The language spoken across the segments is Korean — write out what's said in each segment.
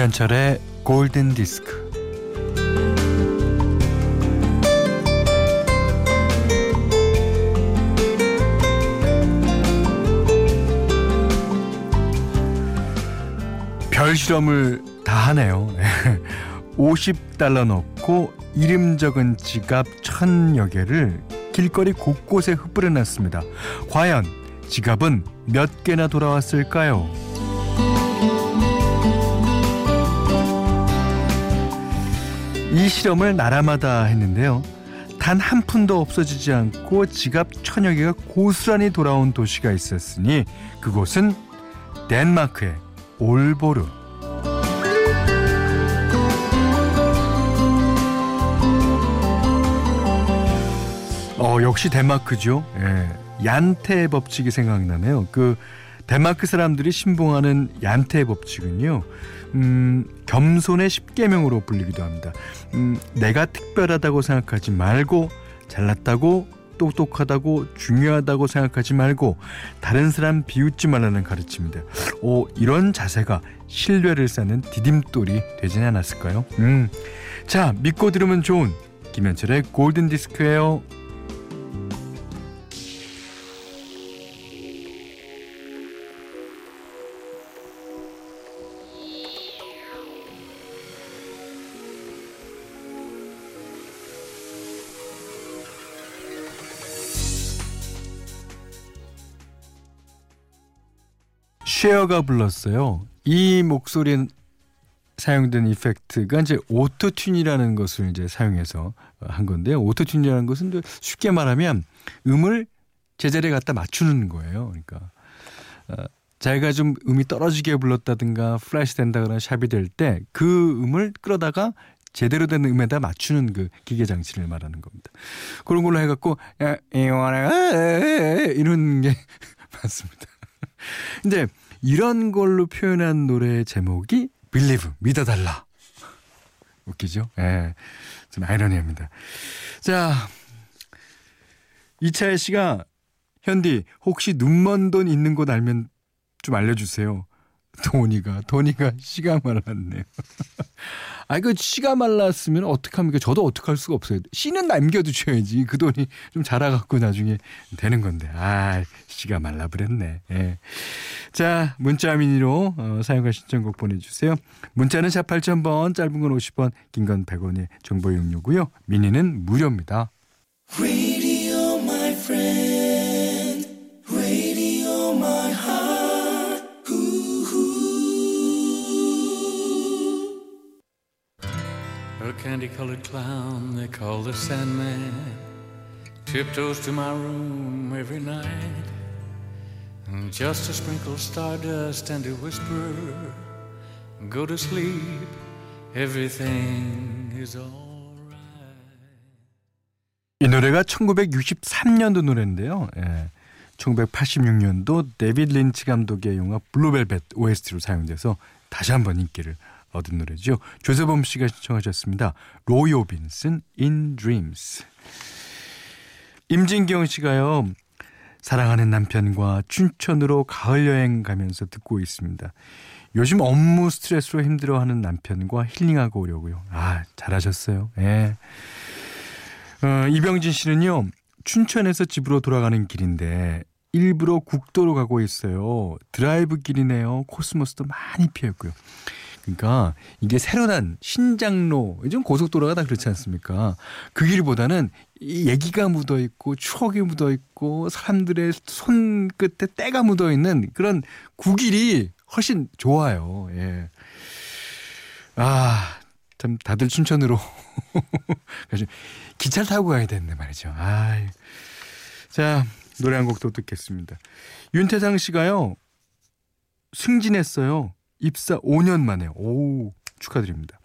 김현철의 골든 디스크. 별 실험을 다 하네요. 50달러 넣고 이름 적은 지갑 천여 개를 길거리 곳곳에 흩뿌려 놨습니다. 과연 지갑은 몇 개나 돌아왔을까요? 이 실험을 나라마다 했는데요. 단 한 푼도 없어지지 않고 지갑 천여 개가 고스란히 돌아온 도시가 있었으니 그곳은 덴마크의 올보르. 어, 역시 덴마크죠. 예. 얀테 법칙이 생각나네요. 그 덴마크 사람들이 신봉하는 얀테 법칙은요. 음, 겸손의 십계명으로 불리기도 합니다. 음, 내가 특별하다고 생각하지 말고 잘났다고 똑똑하다고 중요하다고 생각하지 말고 다른 사람 비웃지 말라는 가르침입니다. 오, 이런 자세가 신뢰를 쌓는 디딤돌이 되지 않았을까요? 음. 자, 믿고 들으면 좋은 김현철의 골든 디스크예요. 셰어가 불렀어요. 이 목소리 사용된 effect가 이제 Auto-Tune이라는 것을 이제 사용해서 한 건데요. Auto-Tune이라는 것은 쉽게 말하면 음을 제자리에 갖다 맞추는 거예요. 그러니까 어, 자기가 좀 음이 떨어지게 불렀다든가 flat이 된다거나 sharp이 될 때 그 음을 끌어다가 제대로 된 음에다 맞추는 그 기계 장치를 말하는 겁니다. 그런 걸로 해갖고 이런 게 맞습니다. 근데 이런 걸로 표현한 노래 제목이 Believe, 믿어달라. 웃기죠? 예. 네, 좀 아이러니합니다. 자, 이차혜 씨가 현디 혹시 눈먼 돈 있는 곳 알면 좀 알려주세요. 도니가 도니가 씨가 말랐네요. 아 이거 씨가 말랐으면 어떡합니까? 저도 어떡할 수가 없어요. 씨는 남겨두셔야지. 그 돈이 좀 자라갖고 나중에 되는 건데. 아 씨가 말라버렸네. 예. 자 문자 미니로 어, 사용과 신청곡 보내주세요. 문자는 샵 8000번 짧은 건 50원 긴 건 100원의 정보 이용료고요. 미니는 무료입니다. Candy colored clown they call the Sandman tiptoes to my room every night just to sprinkle stardust and to whisper go to sleep everything is alright 이 노래가 1963년도 노래인데요. 예. 1986년도 데빗 린치 감독의 영화 블루벨벳 OST로 사용돼서 다시 한번 인기를 얻은 노래죠. 조세범 씨가 신청하셨습니다. 로이 오빈슨 In Dreams. 임진경 씨가요. 사랑하는 남편과 춘천으로 가을 여행 가면서 듣고 있습니다. 요즘 업무 스트레스로 힘들어하는 남편과 힐링하고 오려고요. 아 잘하셨어요. 예. 어, 이병진 씨는요. 춘천에서 집으로 돌아가는 길인데 일부러 국도로 가고 있어요. 드라이브 길이네요. 코스모스도 많이 피었고요. 그러니까 이게 새로 난 신장로 요즘 고속도로가 다 그렇지 않습니까? 그 길보다는 이 얘기가 묻어 있고 추억이 묻어 있고 사람들의 손끝에 때가 묻어 있는 그런 구길이 훨씬 좋아요. 예. 아, 참 다들 춘천으로 기차를 타고 가야 되는데 말이죠. 아. 자, 노래 한곡또 듣겠습니다. 윤태상 씨가요. 승진했어요. 입사 5년 만에. 오, 축하드립니다.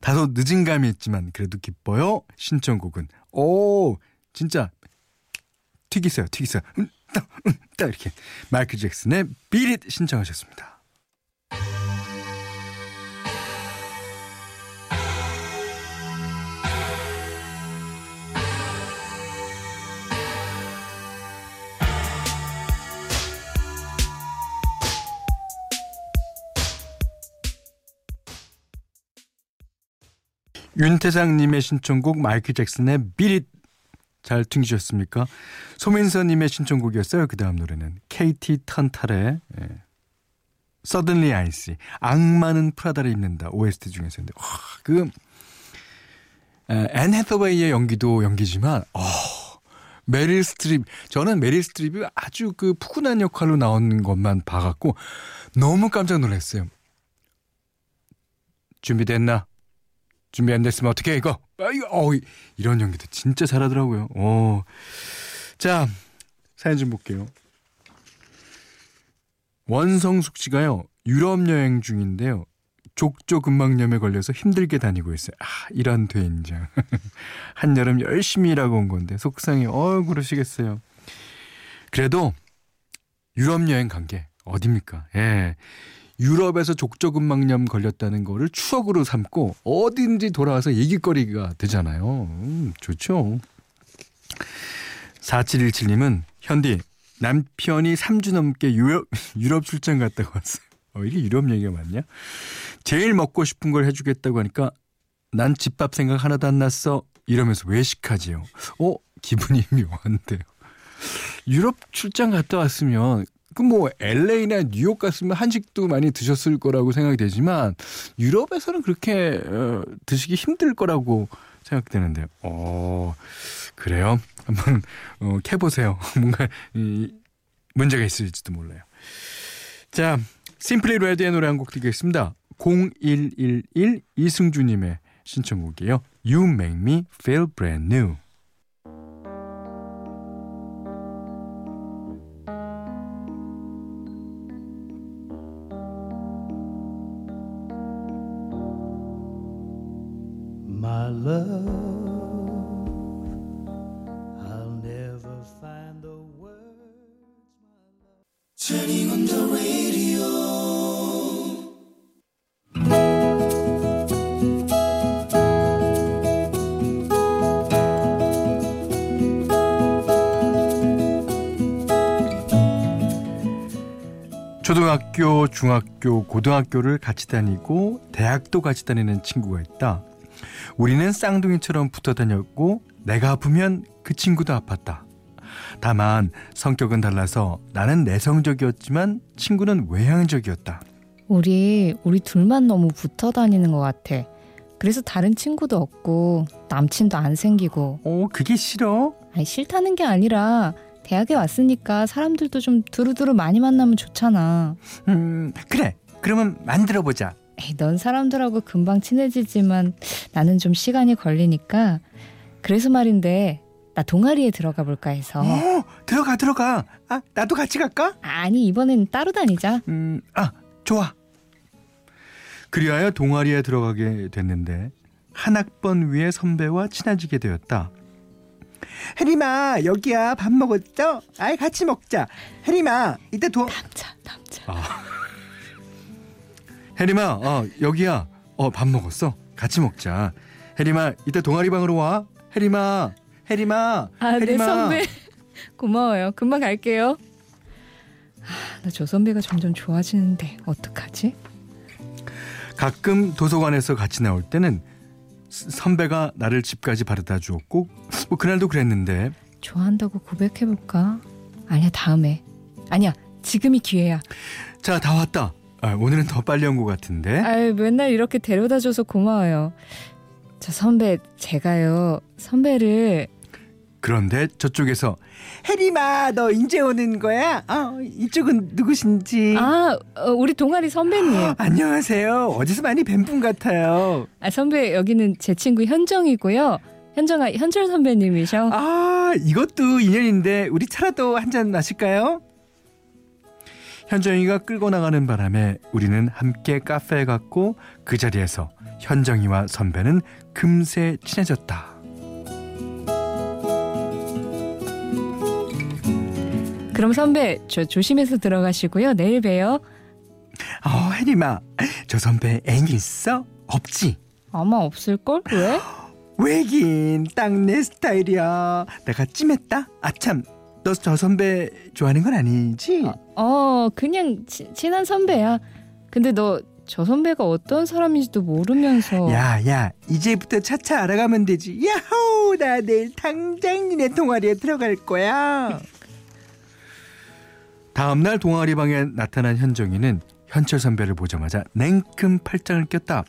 다소 늦은 감이 있지만 그래도 기뻐요. 신청곡은 오, 진짜 튀기세요. 튀기세요. 음, 딱, 음, 딱 이렇게 마이클 잭슨의 비릿 신청하셨습니다. 윤태상님의 신청곡 마이클 잭슨의 비릿 잘 즐기셨습니까? 소민서님의 신청곡이었어요. 그 다음 노래는 KT 턴스털의 예. Suddenly I See 악마는 프라다를 입는다 OST 중에서인데 와, 그 앤 해서웨이의 연기도 연기지만 어, 메릴 스트립 저는 메릴 스트립이 아주 그 푸근한 역할로 나오는 것만 봐갖고 너무 깜짝 놀랐어요. 준비됐나? 준비 안 됐으면 어떻게 이거? 아, 이거 어, 이런 연기도 진짜 잘하더라고요. 어. 자, 사연 좀 볼게요. 원성숙 씨가요. 유럽 여행 중인데요. 족저근막염에 걸려서 힘들게 다니고 있어요. 아, 이런 된장. 한여름 열심히 일하고 온 건데 속상해. 어, 그러시겠어요. 그래도 유럽 여행 간 게 어딥니까? 예. 유럽에서 족저근막염 걸렸다는 거를 추억으로 삼고 어딘지 돌아와서 얘기거리가 되잖아요. 음, 좋죠. 4717님은 현디 남편이 3주 넘게 유럽, 유럽 출장 갔다고 왔어요. 어, 이게 유럽 얘기가 맞냐? 제일 먹고 싶은 걸 해주겠다고 하니까 난 집밥 생각 하나도 안 났어. 이러면서 외식하지요. 어? 기분이 묘한데요. 유럽 출장 갔다 왔으면 그뭐 LA나 뉴욕 갔으면 한식도 많이 드셨을 거라고 생각이 되지만 유럽에서는 그렇게 어, 드시기 힘들 거라고 생각되는데, 어 그래요? 한번 어, 캐보세요. 뭔가 이, 문제가 있을지도 몰라요. 자, 심플리 레드의 노래 한곡 드리겠습니다. 0111 이승주님의 신청곡이에요. You Make Me Feel Brand New. 초등학교, 중학교, 고등학교를 같이 다니고 대학도 같이 다니는 친구가 있다. 우리는 쌍둥이처럼 붙어 다녔고 내가 아프면 그 친구도 아팠다. 다만 성격은 달라서 나는 내성적이었지만 친구는 외향적이었다. 우리 우리 둘만 너무 붙어 다니는 것 같아. 그래서 다른 친구도 없고 남친도 안 생기고. 어, 그게 싫어? 아니 싫다는 게 아니라 대학에 왔으니까 사람들도 좀 두루두루 많이 만나면 좋잖아. 음, 그래. 그러면 만들어 보자. 에이, 넌 사람들하고 금방 친해지지만 나는 좀 시간이 걸리니까 그래서 말인데 나 동아리에 들어가 볼까 해서. 어, 들어가 들어가. 아, 나도 같이 갈까? 아니, 이번엔 따로 다니자. 음, 아, 좋아. 그리하여 동아리에 들어가게 됐는데 한 학번 위에 선배와 친해지게 되었다. 혜림아 여기야 밥 먹었죠? 아이 같이 먹자. 혜림아 이따 도 남자 남자. 아. 혜림아, 어, 여기야. 어, 밥 먹었어? 같이 먹자. 혜림아, 이따 동아리 방으로 와. 혜림아, 혜림아, 아, 네, 혜림아. 네, 선배. 고마워요. 금방 갈게요. 아, 나 저 선배가 점점 좋아지는데 어떡하지? 가끔 도서관에서 같이 나올 때는 선배가 나를 집까지 바래다 주었고 뭐 그날도 그랬는데 좋아한다고 고백해 볼까? 아니야 다음에 아니야 지금이 기회야 자 다 왔다 아, 오늘은 더 빨리 온 것 같은데. 아유, 맨날 이렇게 데려다 줘서 고마워요. 저 선배, 제가요, 선배를. 그런데 저쪽에서 혜리마, 너 인제 오는 거야? 어, 이쪽은 누구신지. 아, 어, 우리 동아리 선배님. 아, 안녕하세요. 어디서 많이 뵌 분 같아요. 아, 선배, 여기는 제 친구 현정이고요. 현정아, 현철 선배님이셔. 아, 이것도 인연인데, 우리 차라도 한 잔 마실까요? 현정이가 끌고 나가는 바람에 우리는 함께 카페에 갔고 그 자리에서 현정이와 선배는 금세 친해졌다. 그럼 선배 저 조심해서 들어가시고요. 내일 봬요. 어, 혜림아, 저 선배 애인 있어? 없지? 아마 없을걸? 왜? 왜긴 딱 내 스타일이야. 내가 찜했다? 아참 너 저 선배 좋아하는 건 아니지? 어, 어 그냥 치, 친한 선배야. 근데 너 저 선배가 어떤 사람인지도 모르면서 야, 야, 이제부터 차차 알아가면 되지. 야호, 나 내일 당장 니네 동아리에 들어갈 거야. 다음 날 동아리 방에 나타난 현정이는 현철 선배를 보자마자 냉큼 팔짱을 꼈다.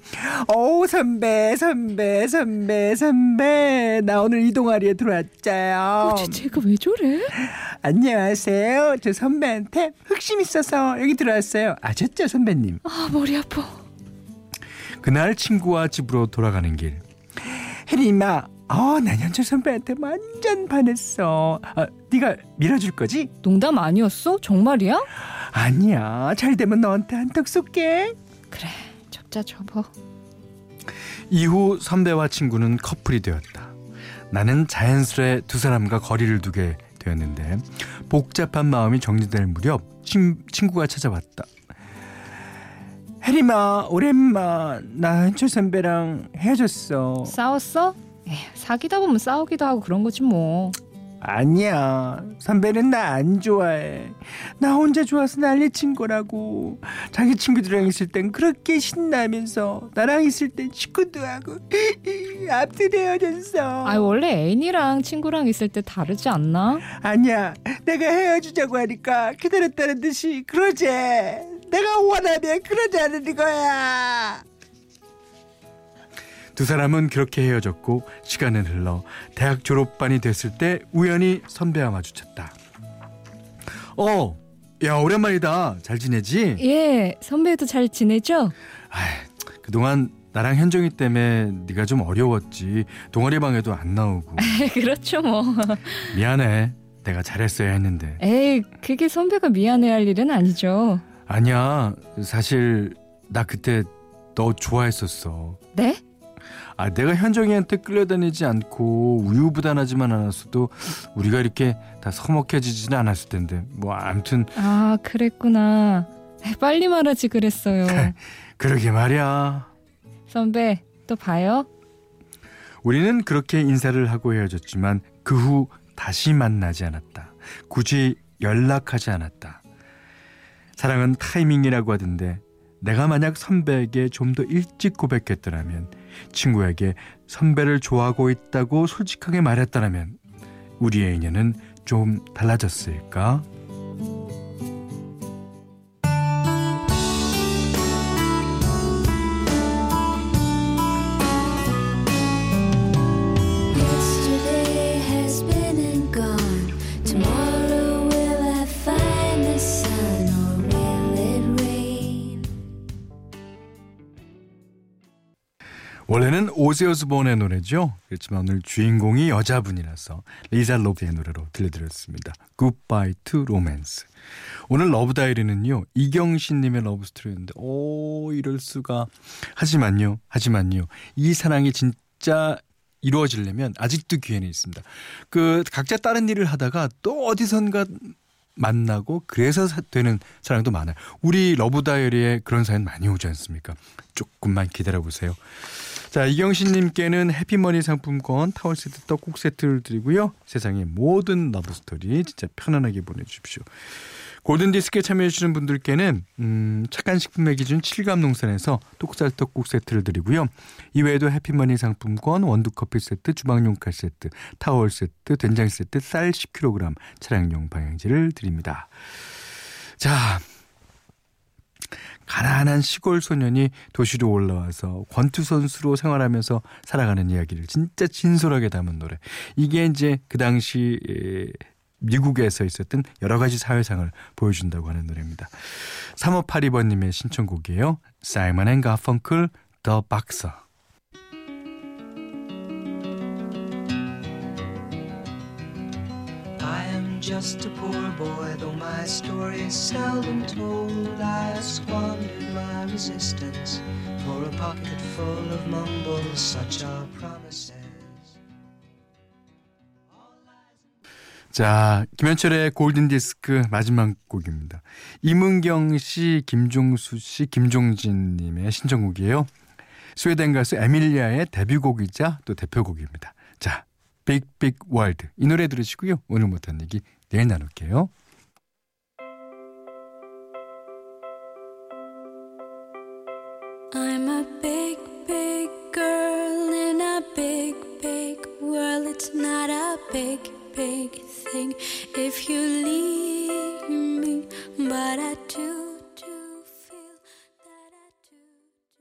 오 선배 선배 선배 선배 나 오늘 이 동아리에 들어왔자요. 어, 쟤가 왜 저래? 안녕하세요. 저 선배한테 흑심 있어서 여기 들어왔어요. 아셨죠 선배님? 아 머리 아파. 그날 친구와 집으로 돌아가는 길. 혜리마, 어, 난 현철 선배한테 완전 반했어. 아, 네가 밀어줄 거지? 농담 아니었어? 정말이야? 아니야. 잘 되면 너한테 한턱 쏠게. 그래 접자 접어. 이후 선배와 친구는 커플이 되었다. 나는 자연스레 두 사람과 거리를 두게 되었는데 복잡한 마음이 정리될 무렵 친, 친구가 찾아왔다. 혜리마 오랜만 나 현철 선배랑 헤어졌어. 싸웠어? 에휴, 사귀다 보면 싸우기도 하고 그런 거지 뭐. 아니야. 선배는 나 안 좋아해. 나 혼자 좋아서 난리친 거라고. 자기 친구들이랑 있을 땐 그렇게 신나면서 나랑 있을 땐 식구도 하고 앞들 헤어졌어 아 원래 애인이랑 친구랑 있을 때 다르지 않나? 아니야. 내가 헤어지자고 하니까 기다렸다는 듯이 그러지. 내가 원하면 그러자는 거야 두 사람은 그렇게 헤어졌고 시간은 흘러 대학 졸업반이 됐을 때 우연히 선배와 마주쳤다. 어, 야 오랜만이다. 잘 지내지? 예 선배도 잘 지내죠? 아, 그동안 나랑 현정이 때문에 네가 좀 어려웠지. 동아리 방에도 안 나오고. 그렇죠 뭐. 미안해. 내가 잘했어야 했는데. 에이 그게 선배가 미안해할 일은 아니죠. 아니야. 사실 나 그때 너 좋아했었어. 네? 아, 내가 현정이한테 끌려다니지 않고 우유부단하지만 않았어도 우리가 이렇게 다 서먹해지지는 않았을 텐데. 뭐 아무튼 아 그랬구나. 빨리 말하지 그랬어요. 그러게 말이야. 선배 또 봐요. 우리는 그렇게 인사를 하고 헤어졌지만 그 후 다시 만나지 않았다. 굳이 연락하지 않았다. 사랑은 타이밍이라고 하던데 내가 만약 선배에게 좀 더 일찍 고백했더라면 친구에게 선배를 좋아하고 있다고 솔직하게 말했더라면 우리의 인연은 좀 달라졌을까? 원래는 오지 오스본의 노래죠. 그렇지만 오늘 주인공이 여자분이라서 리사 로브의 노래로 들려드렸습니다. Goodbye to Romance. 오늘 Love Diary는요. 이경신 님의 러브 스토리인데 오 이럴 수가. 하지만요. 하지만요. 이 사랑이 진짜 이루어지려면 아직도 기회는 있습니다. 그 각자 다른 일을 하다가 또 어디선가 만나고 그래서 사- 되는 사랑도 많아요. 우리 Love Diary에 그런 사연 많이 오지 않습니까? 조금만 기다려 보세요. 자, 이경신 님께는 해피머니 상품권, 타월 세트, 떡국 세트를 드리고요. 세상의 모든 러브 스토리 진짜 편안하게 보내 주십시오. 골든 디스크에 참여해 주시는 분들께는 음, 착한 식품의 기준 칠갑농산에서 똑살 떡국 세트를 드리고요. 이외에도 해피머니 상품권, 원두 커피 세트, 주방용 칼 세트, 타월 세트, 된장 세트, 쌀 10kg, 차량용 방향제를 드립니다. 자, 가난한 시골 소년이 도시로 올라와서 권투 선수로 생활하면서 살아가는 이야기를 진짜 진솔하게 담은 노래. 이게 이제 그 당시 에, 미국에서 있었던 여러 가지 사회상을 보여준다고 하는 노래입니다. 3582번님의 신청곡이에요. 사이먼 앤 가펑클 The Boxer. Just a poor boy, though my story is seldom told. I have squandered my resistance for a pocket full of mumbles, such are promises. 자, 김현철의 골든 디스크 마지막 곡입니다. 이문경 씨, 김종수 씨, 김종진 님의 신청곡이에요. 스웨덴 가수 에밀리아의 데뷔곡이자 또 대표곡입니다. 자, 빅빅 월드. 이 노래 들으시고요. 오늘 못한 얘기 내일 나눌게요.